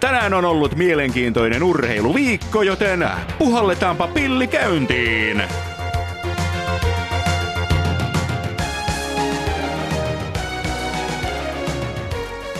Tänään on ollut mielenkiintoinen urheiluviikko, joten puhalletaanpa pilli käyntiin.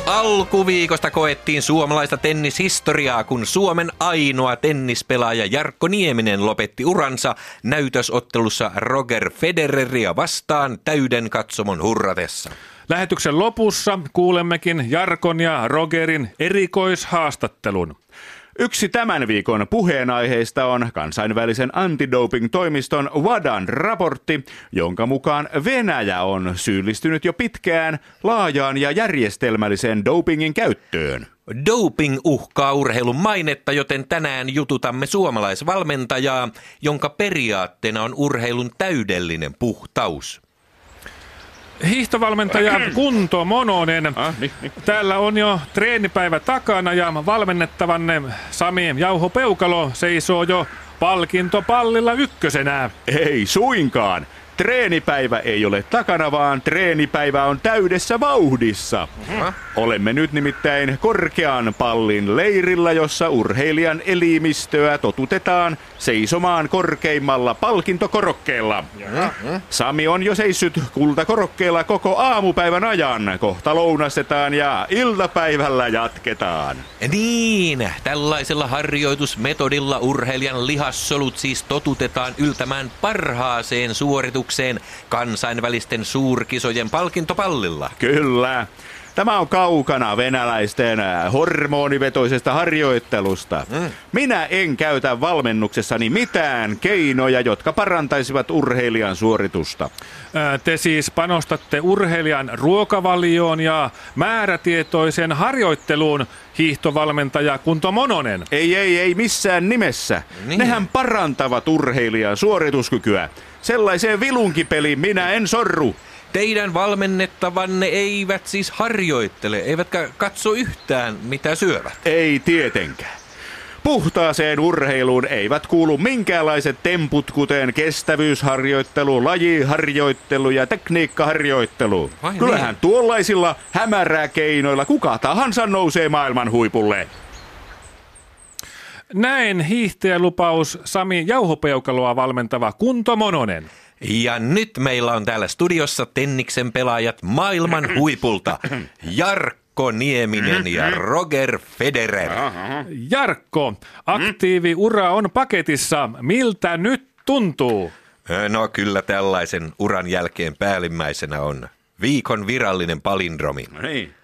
Alkuviikosta koettiin suomalaista tennishistoriaa, kun Suomen ainoa tennispelaaja Jarkko Nieminen lopetti uransa näytösottelussa Roger Federeria vastaan täyden katsomon hurratessa. Lähetyksen lopussa kuulemmekin Jarkon ja Rogerin erikoishaastattelun. Yksi tämän viikon puheenaiheista on kansainvälisen antidoping-toimiston WADAN raportti, jonka mukaan Venäjä on syyllistynyt jo pitkään laajaan ja järjestelmälliseen dopingin käyttöön. Doping uhkaa urheilun mainetta, joten tänään jututamme suomalaisvalmentajaa, jonka periaatteena on urheilun täydellinen puhtaus. Hiihtovalmentaja Kunto Mononen. Ah, niin, niin. Täällä on jo treenipäivä takana ja valmennettavanne Sami Jauho Peukalo seisoo jo palkintopallilla ykkösenä. Ei suinkaan. Treenipäivä ei ole takana, vaan treenipäivä on täydessä vauhdissa. Olemme nyt nimittäin korkean pallin leirillä, jossa urheilijan elimistöä totutetaan seisomaan korkeimmalla palkintokorokkeella. Sami on jo seissyt kultakorokkeella koko aamupäivän ajan. Kohta lounastetaan ja iltapäivällä jatketaan. Niin, tällaisella harjoitusmetodilla urheilijan lihassolut siis totutetaan yltämään parhaaseen suoritukseen kansainvälisten suurkisojen palkintopallilla. Kyllä. Tämä on kaukana venäläisten äh, hormonivetoisesta harjoittelusta. Mm. Minä en käytä valmennuksessani mitään keinoja, jotka parantaisivat urheilijan suoritusta. Ää, Te siis panostatte urheilijan ruokavalioon ja määrätietoisen harjoitteluun, hiihtovalmentaja Kunto Mononen. Ei, ei, ei missään nimessä. Niin. Nehän parantavat urheilijan suorituskykyä. Sellaiseen vilunkipeliin minä en sorru. Teidän valmennettavanne eivät siis harjoittele, eivätkä katso yhtään mitä syövät. Ei tietenkään. Puhtaaseen urheiluun eivät kuulu minkäänlaiset temput, kuten kestävyysharjoittelu, lajiharjoittelu ja tekniikkaharjoittelu. Vai Kyllähän niin? tuollaisilla hämärää keinoilla kuka tahansa nousee maailman huipulle. Näin hiihtäjälupaus Sami Jauhopeukaloa valmentava Kunto Mononen. Ja nyt meillä on täällä studiossa Tenniksen pelaajat maailman huipulta. Jarkko Nieminen ja Roger Federer. Jarkko, aktiiviura on paketissa. Miltä nyt tuntuu? No kyllä tällaisen uran jälkeen päällimmäisenä on viikon virallinen palindromi. Niin.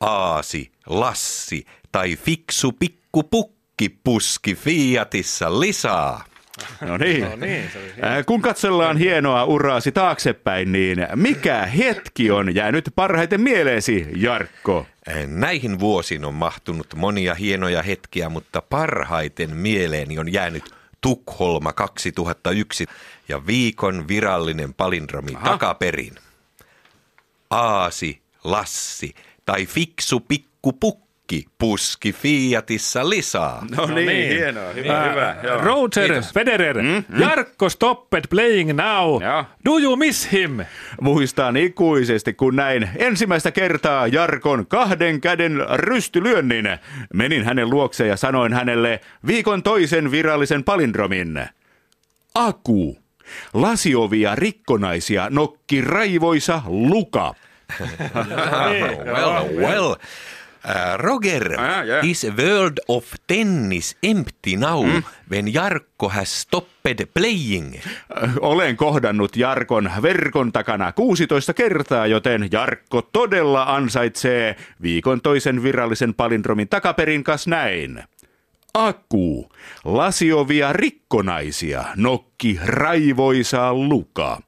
Aasi, Lassi tai fiksu pikku pukki puski Fiatissa lisaa. No niin. Äh, Kun katsellaan hienoa uraasi taaksepäin, niin mikä hetki on jäänyt parhaiten mieleesi, Jarkko? Näihin vuosiin on mahtunut monia hienoja hetkiä, mutta parhaiten mieleeni on jäänyt Tukholma 2001 ja viikon virallinen palindromi Aha. takaperin. Aasi, Lassi tai fiksu pikku pukki puski Fiatissa lisaa. No, niin, hienoa, Ää, Roger Federer, Jarkko stopped playing now. Joo. Do you miss him? Muistan ikuisesti, kun näin ensimmäistä kertaa Jarkon kahden käden rystylyönnin. Menin hänen luokseen ja sanoin hänelle viikon toisen virallisen palindromin. Aku. Lasiovia rikkonaisia nokki raivoisa luka. well, well. Uh, Roger, Ah, yeah. is world of tennis empty now when Jarkko has stopped playing? Olen kohdannut Jarkon verkon takana 16 kertaa, joten Jarkko todella ansaitsee viikon toisen virallisen palindromin takaperin kas näin. Aku, lasiovia rikkonaisia, nokki raivoisa luka.